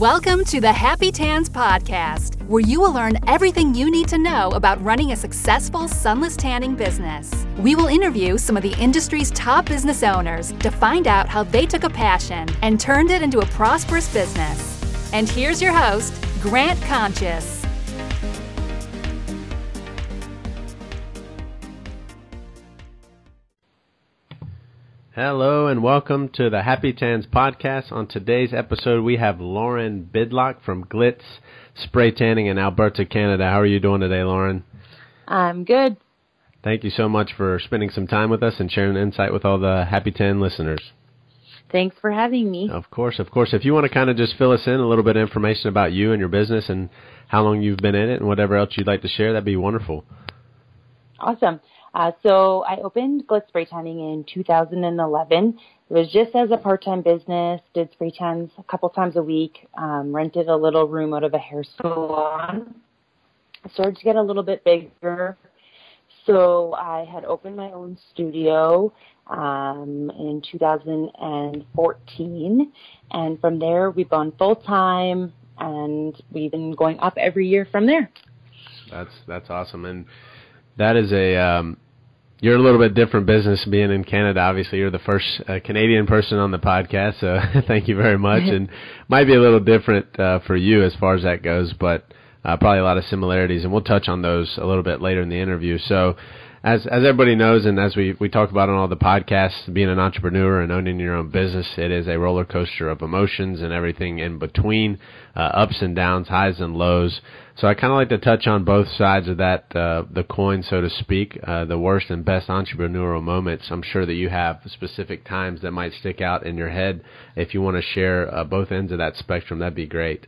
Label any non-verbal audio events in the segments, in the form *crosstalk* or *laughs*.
Welcome to the Happy Tans Podcast, where you will learn everything you need to know about running a successful sunless tanning business. We will interview some of the industry's top business owners to find out how they took a passion and turned it into a prosperous business. And here's your host, Grant Conscious. Hello and welcome to the Happy Tans podcast. On today's episode, we have Lauren Bidlock from Glitz Spray Tanning in Alberta, Canada. How are you doing today, Lauren? I'm good. Thank you so much for spending some time with us and sharing insight with all the Happy Tan listeners. Thanks for having me. Of course, of course. If you want to kind of just fill us in a little bit of information about you and your business and how long you've been in it and whatever else you'd like to share, that'd be wonderful. Awesome. Uh, so I opened Glitz Spray Tanning in 2011. It was just as a part-time business, did spray tans a couple times a week, um, rented a little room out of a hair salon. Started to get a little bit bigger. So I had opened my own studio um, in 2014. And from there, we've gone full-time and we've been going up every year from there. That's, that's awesome. And that is a, um, you're a little bit different business being in Canada. Obviously, you're the first uh, Canadian person on the podcast, so *laughs* thank you very much. *laughs* and might be a little different uh, for you as far as that goes, but uh, probably a lot of similarities, and we'll touch on those a little bit later in the interview. So, as as everybody knows, and as we we talk about on all the podcasts, being an entrepreneur and owning your own business, it is a roller coaster of emotions and everything in between, uh, ups and downs, highs and lows. So I kind of like to touch on both sides of that uh, the coin, so to speak, uh, the worst and best entrepreneurial moments. I'm sure that you have specific times that might stick out in your head. If you want to share uh, both ends of that spectrum, that'd be great.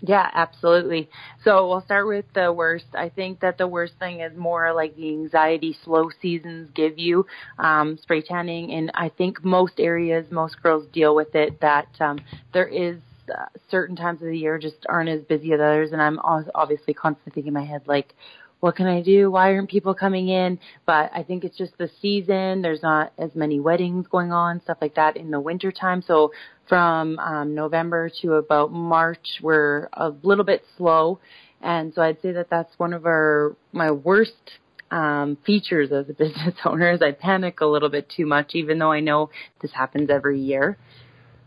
Yeah, absolutely. So we'll start with the worst. I think that the worst thing is more like the anxiety slow seasons give you um, spray tanning, and I think most areas, most girls deal with it. That um, there is certain times of the year just aren't as busy as others, and I'm obviously constantly thinking in my head like, what can I do? Why aren't people coming in? But I think it's just the season. There's not as many weddings going on, stuff like that in the winter time. So from um, November to about March, we're a little bit slow. And so I'd say that that's one of our, my worst um, features as a *laughs* business owner is I panic a little bit too much, even though I know this happens every year.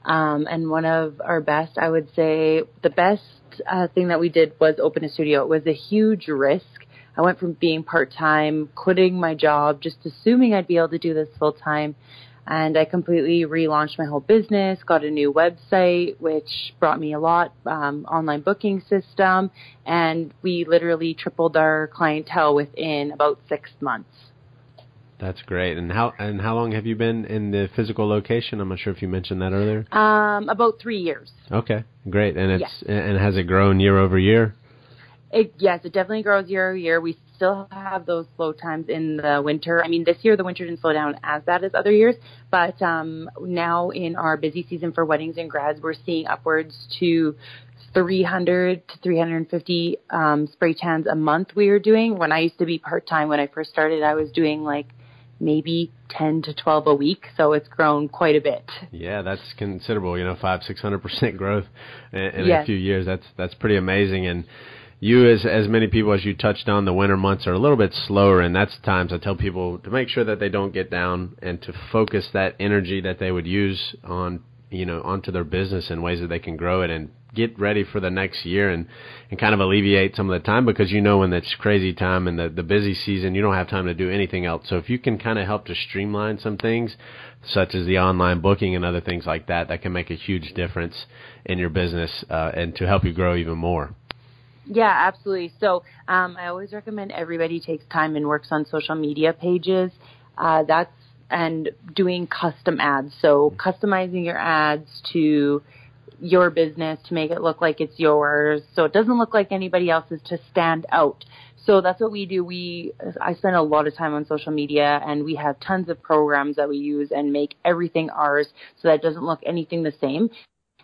Um, and one of our best, I would say, the best uh, thing that we did was open a studio. It was a huge risk. I went from being part time, quitting my job, just assuming I'd be able to do this full time. And I completely relaunched my whole business, got a new website, which brought me a lot, um, online booking system, and we literally tripled our clientele within about six months. That's great. And how and how long have you been in the physical location? I'm not sure if you mentioned that earlier. Um, about three years. Okay, great. And it's yes. and has it grown year over year? It, yes, it definitely grows year over year. We still have those slow times in the winter. I mean, this year the winter didn't slow down as bad as other years, but um, now in our busy season for weddings and grads, we're seeing upwards to 300 to 350 um, spray tans a month we are doing. When I used to be part time, when I first started, I was doing like maybe 10 to 12 a week. So it's grown quite a bit. Yeah, that's considerable. You know, five, six hundred percent growth in, in yes. a few years. That's that's pretty amazing. And you, as as many people as you touched on, the winter months are a little bit slower, and that's times I tell people to make sure that they don't get down and to focus that energy that they would use on you know onto their business in ways that they can grow it and get ready for the next year and and kind of alleviate some of the time because you know when it's crazy time and the the busy season you don't have time to do anything else so if you can kind of help to streamline some things such as the online booking and other things like that that can make a huge difference in your business uh, and to help you grow even more yeah, absolutely. So um, I always recommend everybody takes time and works on social media pages. Uh, that's and doing custom ads. So customizing your ads to your business to make it look like it's yours. So it doesn't look like anybody else's to stand out. So that's what we do. We, I spend a lot of time on social media and we have tons of programs that we use and make everything ours so that it doesn't look anything the same.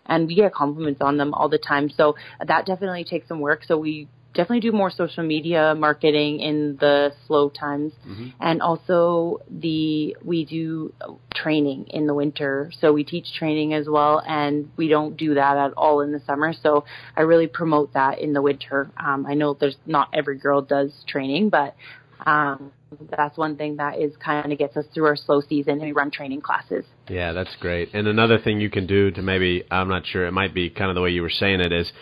And we get compliments on them all the time. So that definitely takes some work. So we definitely do more social media marketing in the slow times mm-hmm. and also the we do training in the winter. So we teach training as well, and we don't do that at all in the summer. So I really promote that in the winter. Um, I know there's not every girl does training, but um, that's one thing that is kind of gets us through our slow season and we run training classes. Yeah, that's great. And another thing you can do to maybe I'm not sure it might be kind of the way you were saying it is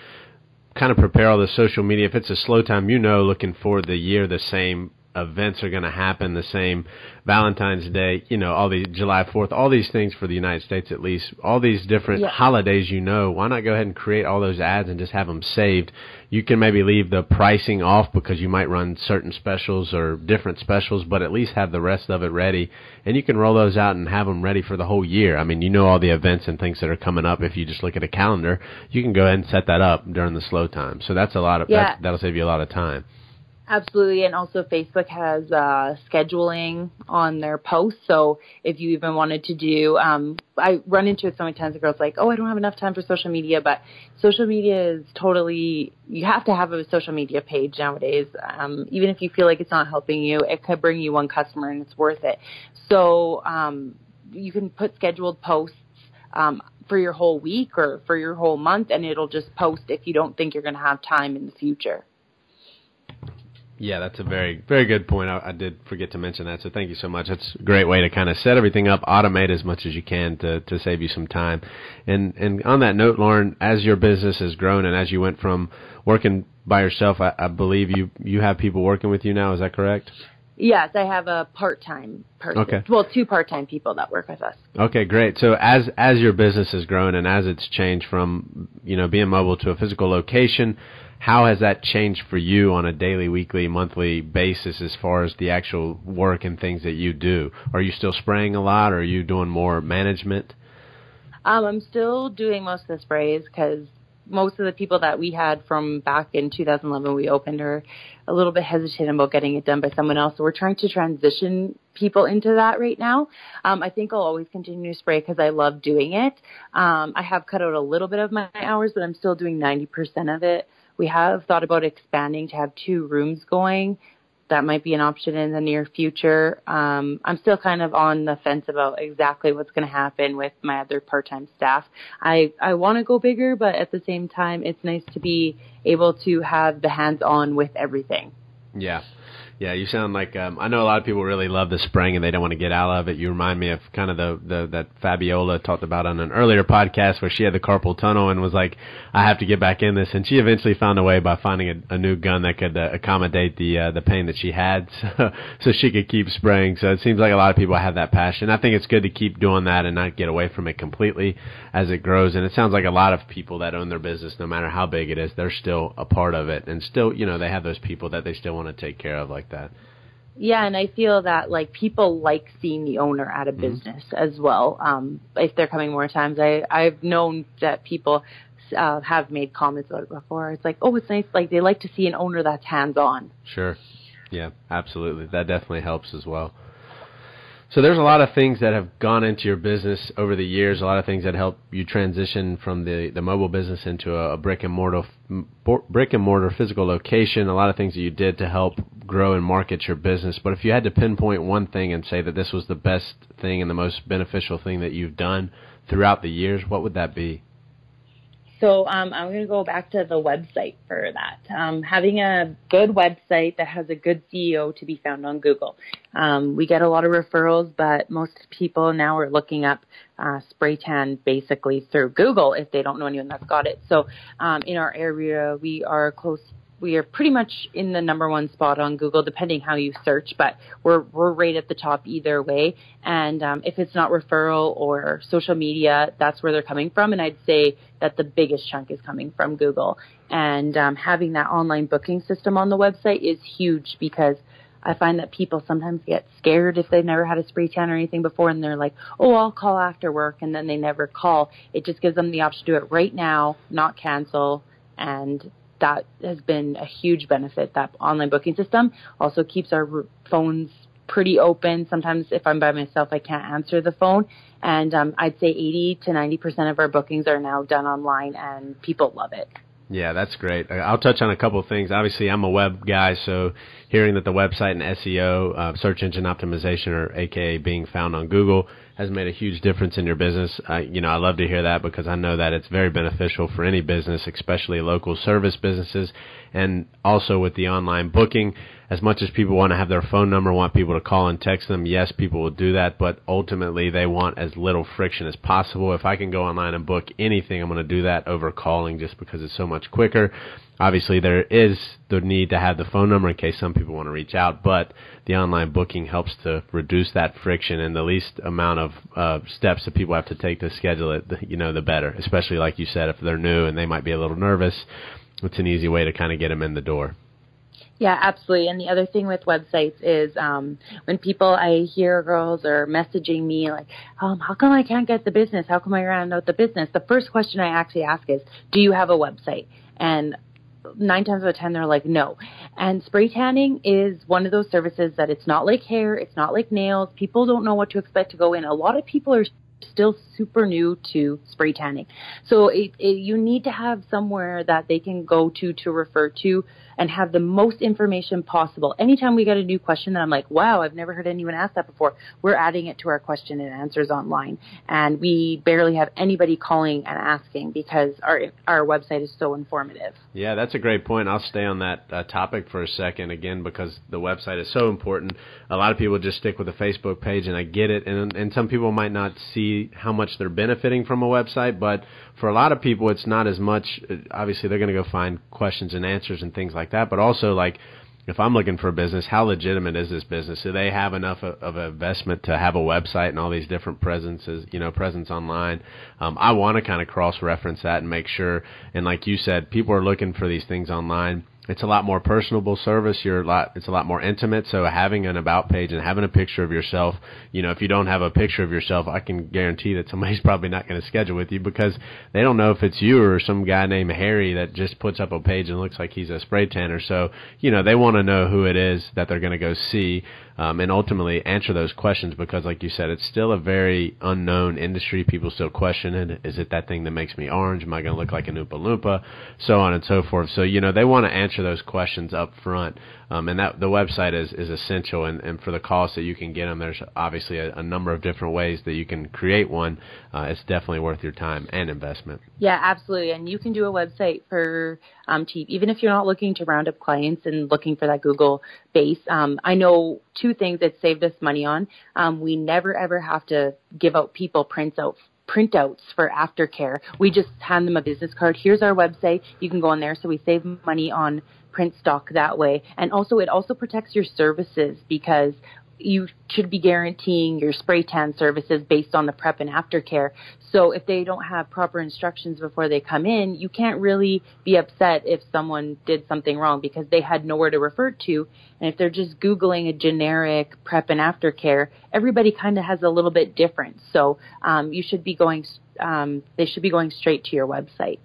kind of prepare all the social media. If it's a slow time, you know, looking for the year the same events are going to happen the same Valentine's Day, you know, all the July 4th, all these things for the United States at least, all these different yeah. holidays you know, why not go ahead and create all those ads and just have them saved? You can maybe leave the pricing off because you might run certain specials or different specials, but at least have the rest of it ready and you can roll those out and have them ready for the whole year. I mean, you know all the events and things that are coming up if you just look at a calendar, you can go ahead and set that up during the slow time. So that's a lot of yeah. that, that'll save you a lot of time. Absolutely, and also Facebook has uh, scheduling on their posts. So if you even wanted to do, um, I run into it so many times. The girls like, "Oh, I don't have enough time for social media," but social media is totally. You have to have a social media page nowadays. Um, even if you feel like it's not helping you, it could bring you one customer, and it's worth it. So um, you can put scheduled posts. Um, for your whole week or for your whole month, and it'll just post if you don't think you're going to have time in the future. Yeah, that's a very very good point. I, I, did forget to mention that, so thank you so much. That's a great way to kind of set everything up, automate as much as you can to to save you some time. And and on that note, Lauren, as your business has grown and as you went from working by yourself, I, I believe you you have people working with you now. Is that correct? Yes, I have a part-time person. Okay. Well, two part-time people that work with us. Okay, great. So as as your business has grown and as it's changed from you know being mobile to a physical location, how has that changed for you on a daily, weekly, monthly basis as far as the actual work and things that you do? Are you still spraying a lot, or are you doing more management? Um, I'm still doing most of the sprays because most of the people that we had from back in 2011 we opened are a little bit hesitant about getting it done by someone else. So we're trying to transition people into that right now. Um, I think I'll always continue to spray because I love doing it. Um, I have cut out a little bit of my hours, but I'm still doing 90% of it. We have thought about expanding to have two rooms going. That might be an option in the near future. Um, I'm still kind of on the fence about exactly what's going to happen with my other part-time staff. I I want to go bigger, but at the same time, it's nice to be able to have the hands-on with everything. Yeah. Yeah, you sound like um, I know a lot of people really love the spraying and they don't want to get out of it. You remind me of kind of the, the that Fabiola talked about on an earlier podcast where she had the carpal tunnel and was like, I have to get back in this, and she eventually found a way by finding a, a new gun that could uh, accommodate the uh, the pain that she had, *laughs* so, so she could keep spraying. So it seems like a lot of people have that passion. I think it's good to keep doing that and not get away from it completely as it grows. And it sounds like a lot of people that own their business, no matter how big it is, they're still a part of it, and still, you know, they have those people that they still want to take care of like that. Yeah, and I feel that like people like seeing the owner at a mm-hmm. business as well. Um, if they're coming more times, I I've known that people uh, have made comments about it before. It's like, oh, it's nice. Like they like to see an owner that's hands on. Sure. Yeah, absolutely. That definitely helps as well. So there's a lot of things that have gone into your business over the years. A lot of things that help you transition from the, the mobile business into a, a brick and mortar brick and mortar physical location. A lot of things that you did to help grow and market your business. But if you had to pinpoint one thing and say that this was the best thing and the most beneficial thing that you've done throughout the years, what would that be? So um, I'm going to go back to the website for that. Um, having a good website that has a good SEO to be found on Google. Um, we get a lot of referrals, but most people now are looking up uh, spray tan basically through Google if they don't know anyone that's got it. So um, in our area, we are close we are pretty much in the number one spot on Google, depending how you search, but we're we're right at the top either way. And um, if it's not referral or social media, that's where they're coming from. And I'd say that the biggest chunk is coming from Google. And um, having that online booking system on the website is huge because I find that people sometimes get scared if they've never had a spray tan or anything before and they're like, oh, I'll call after work and then they never call. It just gives them the option to do it right now, not cancel, and that has been a huge benefit. That online booking system also keeps our phones pretty open. Sometimes if I'm by myself, I can't answer the phone. And um, I'd say 80 to 90% of our bookings are now done online and people love it. Yeah, that's great. I'll touch on a couple of things. Obviously, I'm a web guy, so hearing that the website and SEO, uh, search engine optimization, or AKA being found on Google, has made a huge difference in your business. I, you know, I love to hear that because I know that it's very beneficial for any business, especially local service businesses, and also with the online booking. As much as people want to have their phone number, want people to call and text them, yes, people will do that, but ultimately they want as little friction as possible. If I can go online and book anything, I'm going to do that over calling just because it's so much quicker obviously there is the need to have the phone number in case some people want to reach out, but the online booking helps to reduce that friction and the least amount of uh, steps that people have to take to schedule it, you know, the better. Especially like you said, if they're new and they might be a little nervous, it's an easy way to kind of get them in the door. Yeah, absolutely. And the other thing with websites is um, when people I hear girls are messaging me like, um, "How come I can't get the business? How come I ran out the business?" The first question I actually ask is, "Do you have a website?" And nine times out of ten they're like no and spray tanning is one of those services that it's not like hair it's not like nails people don't know what to expect to go in a lot of people are still super new to spray tanning so it, it, you need to have somewhere that they can go to to refer to and have the most information possible. Anytime we get a new question that I'm like, wow, I've never heard anyone ask that before, we're adding it to our question and answers online. And we barely have anybody calling and asking because our, our website is so informative. Yeah, that's a great point. I'll stay on that uh, topic for a second again because the website is so important. A lot of people just stick with the Facebook page and I get it. And, and some people might not see how much they're benefiting from a website, but for a lot of people, it's not as much. Uh, obviously, they're going to go find questions and answers and things like that. But also, like if I'm looking for a business, how legitimate is this business? Do they have enough of, of investment to have a website and all these different presences, you know, presence online? Um, I want to kind of cross reference that and make sure. And like you said, people are looking for these things online it's a lot more personable service. You're a lot, it's a lot more intimate. So having an about page and having a picture of yourself, you know, if you don't have a picture of yourself, I can guarantee that somebody's *laughs* probably not going to schedule with you because they don't know if it's you or some guy named Harry that just puts up a page and looks like he's a spray tanner. So, you know, they want to know who it is that they're going to go see um, and ultimately answer those questions because, like you said, it's still a very unknown industry. People still question it. Is it that thing that makes me orange? Am I going to look like an Oompa Loompa? So on and so forth. So, you know, they want to answer those questions up front. Um, and that the website is, is essential. And, and for the cost that you can get them, there's obviously a, a number of different ways that you can create one. Uh, it's definitely worth your time and investment. Yeah, absolutely. And you can do a website for um, cheap, even if you're not looking to round up clients and looking for that Google base. Um, I know two things that saved us money on. Um, we never ever have to give out people prints out printouts for aftercare. We just hand them a business card. Here's our website. You can go on there. So we save money on print stock that way. And also, it also protects your services because you should be guaranteeing your spray tan services based on the prep and aftercare. So if they don't have proper instructions before they come in, you can't really be upset if someone did something wrong because they had nowhere to refer to. And if they're just Googling a generic prep and aftercare, everybody kind of has a little bit different. So um, you should be going, um, they should be going straight to your website.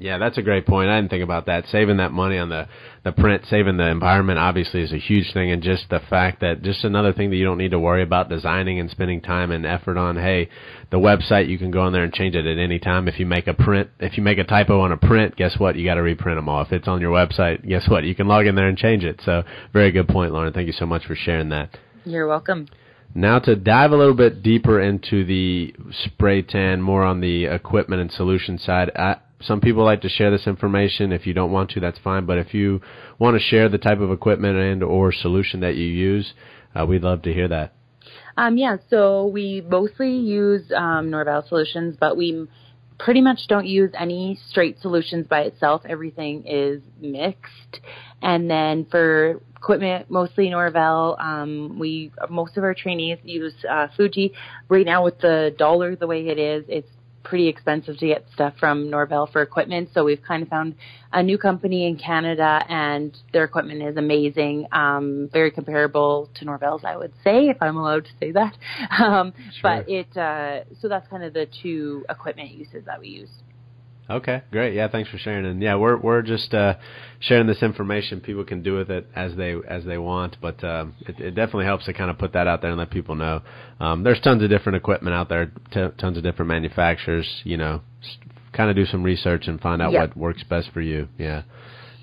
Yeah, that's a great point. I didn't think about that. Saving that money on the the print, saving the environment obviously is a huge thing and just the fact that just another thing that you don't need to worry about designing and spending time and effort on. Hey, the website you can go on there and change it at any time. If you make a print, if you make a typo on a print, guess what? You got to reprint them all. If it's on your website, guess what? You can log in there and change it. So, very good point, Lauren. Thank you so much for sharing that. You're welcome. Now to dive a little bit deeper into the spray tan, more on the equipment and solution side. I, some people like to share this information. If you don't want to, that's fine. But if you want to share the type of equipment and or solution that you use, uh, we'd love to hear that. Um, yeah, so we mostly use um, Norvell solutions, but we pretty much don't use any straight solutions by itself. Everything is mixed. And then for equipment, mostly Norvell. Um, we most of our trainees use uh, Fuji. Right now, with the dollar the way it is, it's pretty expensive to get stuff from Norvell for equipment. So we've kind of found a new company in Canada, and their equipment is amazing, um, very comparable to Norvell's, I would say, if I'm allowed to say that. *laughs* Um, sure. But it uh, so that's kind of the two equipment uses that we use. Okay, great. Yeah, thanks for sharing. And yeah, we're we're just uh, sharing this information. People can do with it as they as they want, but um, it, it definitely helps to kind of put that out there and let people know. Um, there's tons of different equipment out there, t- tons of different manufacturers. You know, kind of do some research and find out what works best for you. Yeah,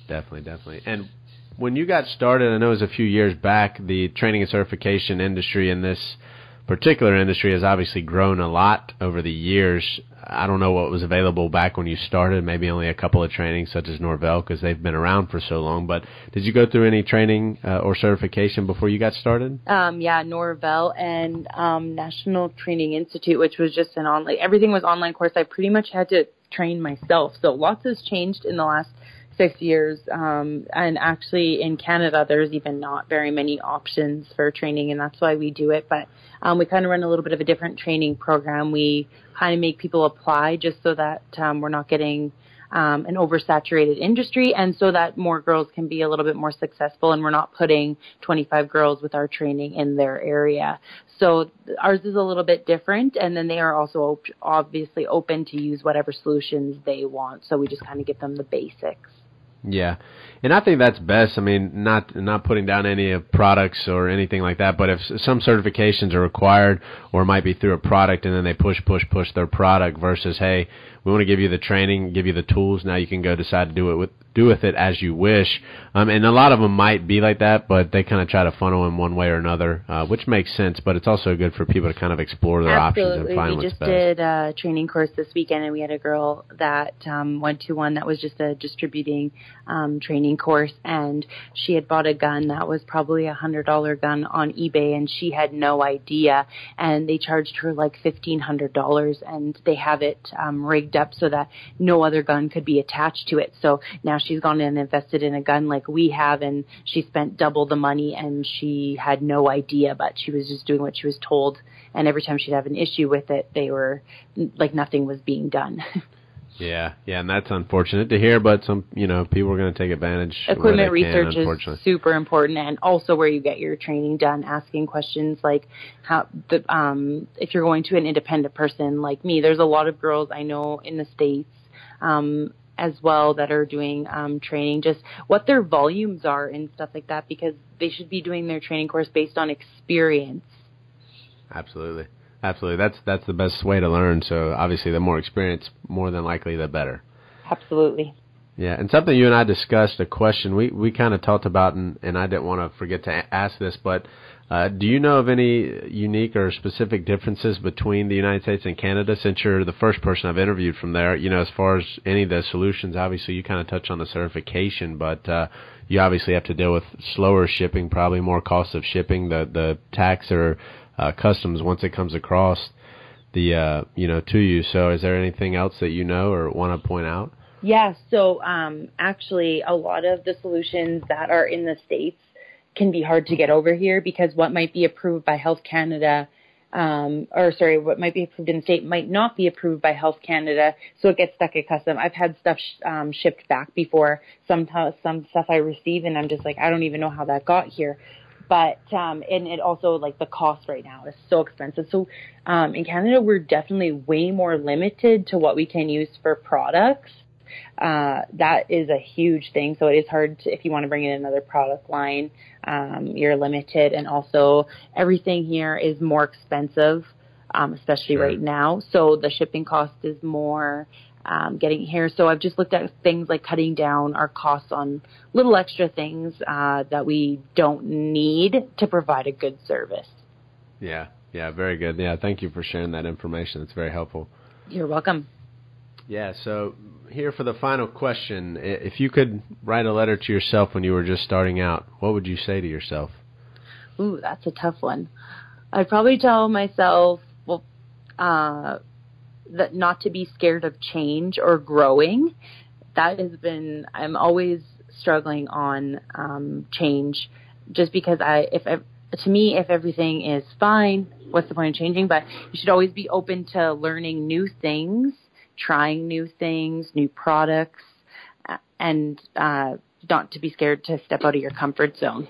definitely, definitely. And when you got started, I know it was a few years back, the training and certification industry in this particular industry has obviously grown a lot over the years. I don't know what was available back when you started, maybe only a couple of trainings such as Norvell because they've been around for so long. But did you go through any training uh, or certification before you got started? Um, yeah, Norvell and um, National Training Institute, which was just an online, everything was online course. I pretty much had to train myself. So lots has changed in the last six years. Um, and actually, in Canada, there's even not very many options for training, and that's why we do it. But um, we kind of run a little bit of a different training program. We kind of make people apply just so that um, we're not getting um, an oversaturated industry and so that more girls can be a little bit more successful and we're not putting 25 girls with our training in their area. So ours is a little bit different and then they are also op- obviously open to use whatever solutions they want. So we just kind of give them the basics. Yeah, and I think that's best. I mean, not not putting down any of products or anything like that, but if some certifications are required, or it might be through a product, and then they push, push, push their product versus, hey, we want to give you the training, give you the tools. Now you can go decide to do it with do with it as you wish. Um, and a lot of them might be like that, but they kind of try to funnel in one way or another, uh, which makes sense. But it's also good for people to kind of explore their Absolutely. options and find we what's just did a training course this weekend, and we had a girl that um, went to one that was just a distributing um, training course, and she had bought a gun that was probably a hundred dollar gun on eBay, and she had no idea, and they charged her like fifteen hundred dollars, and they have it um, rigged up so that no other gun could be attached to it. So now she's gone and invested in a gun like we have, and she spent double the money, and she had no idea, but she was just doing what she was told. And every time she'd have an issue with it, they were like nothing was being done. *laughs* Yeah, yeah, and that's unfortunate to hear, but some, you know, people are going to take advantage. Equipment research can, is super important, and also where you get your training done, asking questions like how the um, if you're going to an independent person like me. There's a lot of girls I know in the states. Um, as well that are doing um, training, just what their volumes are and stuff like that, because they should be doing their training course based on experience. Absolutely, absolutely. That's that's the best way to learn. So obviously, the more experience, more than likely, the better. Absolutely. Yeah, and something you and I discussed, a question we we kind of talked about, and and I didn't want to forget to ask this, but uh, do you know of any unique or specific differences between the United States and Canada? Since you're the first person I've interviewed from there, you know, as far as any of the solutions, obviously you kind of touch on the certification, but uh, you obviously have to deal with slower shipping, probably more cost of shipping, the the tax or uh, customs once it comes across the uh, you know to you. So, is there anything else that you know or want to point out? Yeah, so um, actually, a lot of the solutions that are in the States can be hard to get over here because what might be approved by Health Canada, um, or sorry, what might be approved in the state might not be approved by Health Canada, so it gets stuck at custom. I've had stuff sh- um, shipped back before. Sometimes some stuff I receive, and I'm just like, I don't even know how that got here. But um, and it also like the cost right now is so expensive. So um, in Canada, we're definitely way more limited to what we can use for products uh, that is a huge thing. So it is hard to, if you want to bring in another product line, um, you're limited. And also everything here is more expensive, um, especially Sure. right now. So the shipping cost is more. Um, getting here, so I've just looked at things like cutting down our costs on little extra things uh, that we don't need to provide a good service. Yeah, yeah, very good. Yeah, thank you for sharing that information. It's very helpful. You're welcome. Yeah, so here for the final question. If you could write a letter to yourself when you were just starting out, what would you say to yourself? Ooh, that's a tough one. I'd probably tell myself, well, uh, that not to be scared of change or growing. That has been, I'm always struggling on um, change, just because I, if ev- to me, if everything is fine, what's the point of changing? But you should always be open to learning new things, trying new things, new products, and uh, not to be scared to step out of your comfort zone.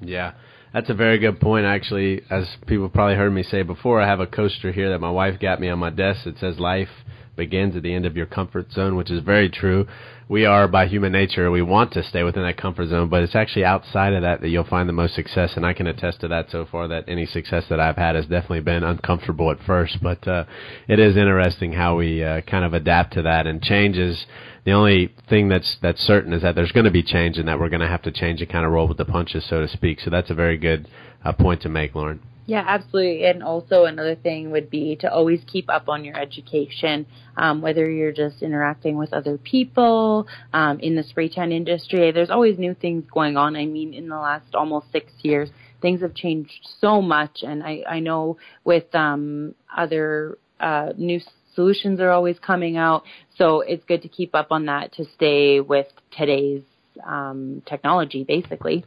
Yeah, that's a very good point. Actually, as people probably heard me say before, I have a coaster here that my wife got me on my desk that says "Life begins at the end of your comfort zone," which is very true. We are by human nature, we want to stay within that comfort zone, but it's actually outside of that that you'll find the most success. And I can attest to that so far. That any success that I've had has definitely been uncomfortable at first, but uh, it is interesting how we uh, kind of adapt to that and changes the only thing that's that's certain is that there's going to be change and that we're going to have to change and kind of roll with the punches, so to speak. So that's a very good uh, point to make, Lauren. Yeah, absolutely. And also another thing would be to always keep up on your education, um, whether you're just interacting with other people um, in the spray tan industry. There's always new things going on. I mean, in the last almost six years, things have changed so much, and I, I know with um, other uh, new solutions are always coming out. So it's good to keep up on that to stay with today's um, technology, basically.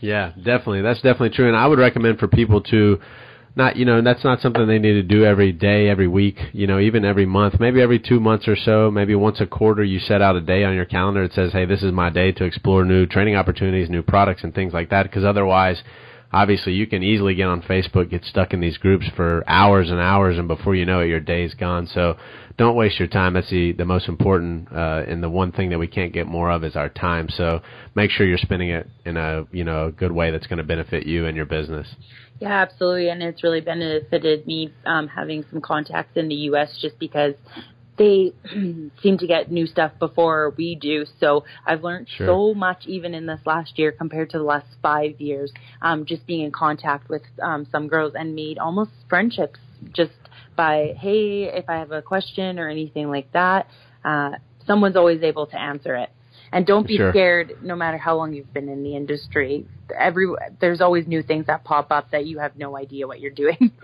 Yeah, definitely. That's definitely true. And I would recommend for people to not, you know, that's not something they need to do every day, every week, you know, even every month, maybe every two months or so, maybe once a quarter you set out a day on your calendar that says, hey, this is my day to explore new training opportunities, new products and things like that. Because otherwise, obviously you can easily get on Facebook, get stuck in these groups for hours and hours, and before you know it, your day's gone. So don't waste your time. That's the the most important uh, and the one thing that we can't get more of is our time. So make sure you're spending it in a you know a good way that's going to benefit you and your business. Yeah, absolutely, and it's really benefited me um, having some contacts in the U.S. just because they *clears throat* seem to get new stuff before we do. So I've learned sure. so much even in this last year compared to the last five years. Um, just being in contact with um, some girls and made almost friendships just by hey, if I have a question or anything like that, uh, someone's always able to answer it. And don't be sure. scared, no matter how long you've been in the industry. Every there's always new things that pop up that you have no idea what you're doing. *laughs*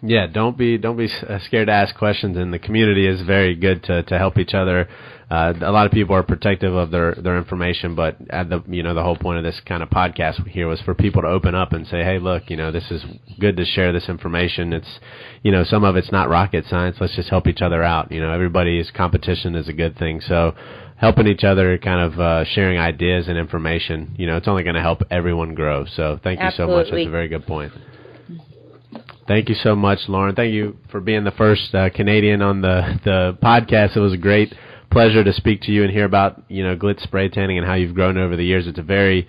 Yeah, don't be don't be uh, scared to ask questions, and the community is very good to to help each other. Uh, a lot of people are protective of their their information, but at the you know the whole point of this kind of podcast here was for people to open up and say, hey, look, you know, this is good to share this information. It's you know some of it's not rocket science. Let's just help each other out. You know, everybody's competition is a good thing. So helping each other, kind of uh, sharing ideas and information. You know, it's only going to help everyone grow. So thank you so much. That's a very good point. Thank you so much, Lauren. Thank you for being the first uh, Canadian on the the podcast. It was a great pleasure to speak to you and hear about you know Glitz spray tanning and how you've grown over the years. It's a very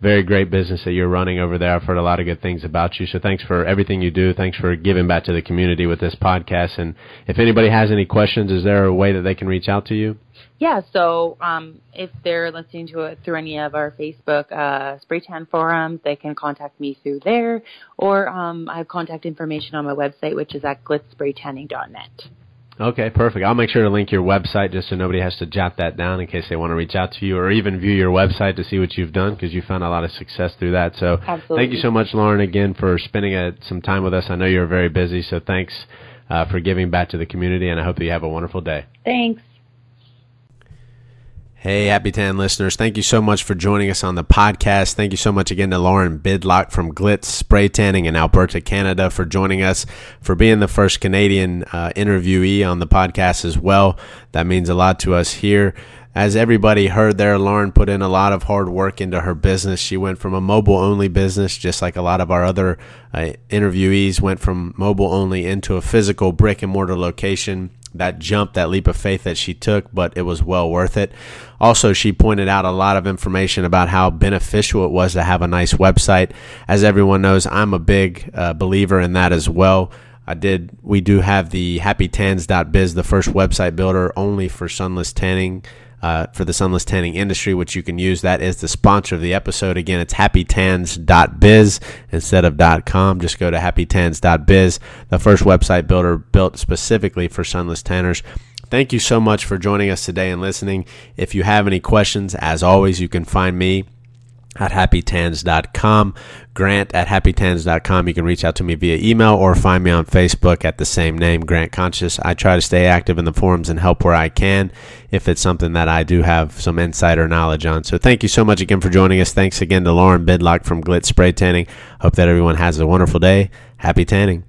very great business that you're running over there. I've heard a lot of good things about you. So thanks for everything you do. Thanks for giving back to the community with this podcast. And if anybody has any questions, is there a way that they can reach out to you? Yeah, so um, if they're listening to it through any of our Facebook uh, spray tan forums, they can contact me through there, or um, I have contact information on my website, which is at glitzspraytanning.net. Okay, perfect. I'll make sure to link your website just so nobody has to jot that down in case they want to reach out to you or even view your website to see what you've done because you found a lot of success through that. So Absolutely. thank you so much, Lauren, again for spending a, uh, some time with us. I know you're very busy, so thanks uh, for giving back to the community, and I hope that you have a wonderful day. Thanks. Hey, Happy Tan listeners. Thank you so much for joining us on the podcast. Thank you so much again to Lauren Bidlock from Glitz Spray Tanning in Alberta, Canada for joining us, for being the first Canadian uh, interviewee on the podcast as well. That means a lot to us here. As everybody heard there, Lauren put in a lot of hard work into her business. She went from a mobile only business, just like a lot of our other uh, interviewees went from mobile only into a physical brick and mortar location that jump, that leap of faith that she took, but it was well worth it. Also, she pointed out a lot of information about how beneficial it was to have a nice website. As everyone knows, I'm a big uh, believer in that as well. I did. We do have the happytans.biz, the first website builder only for sunless tanning uh, for the sunless tanning industry, which you can use. That is the sponsor of the episode. Again, it's happytans.biz instead of .com. Just go to happytans.biz, the first website builder built specifically for sunless tanners. Thank you so much for joining us today and listening. If you have any questions, as always, you can find me at happytans.com. Grant at happytans.com. You can reach out to me via email or find me on Facebook at the same name, Grant Conscious. I try to stay active in the forums and help where I can if it's something that I do have some insider knowledge on. So thank you so much again for joining us. Thanks again to Lauren Bidlock from Glitz Spray Tanning. Hope that everyone has a wonderful day. Happy tanning.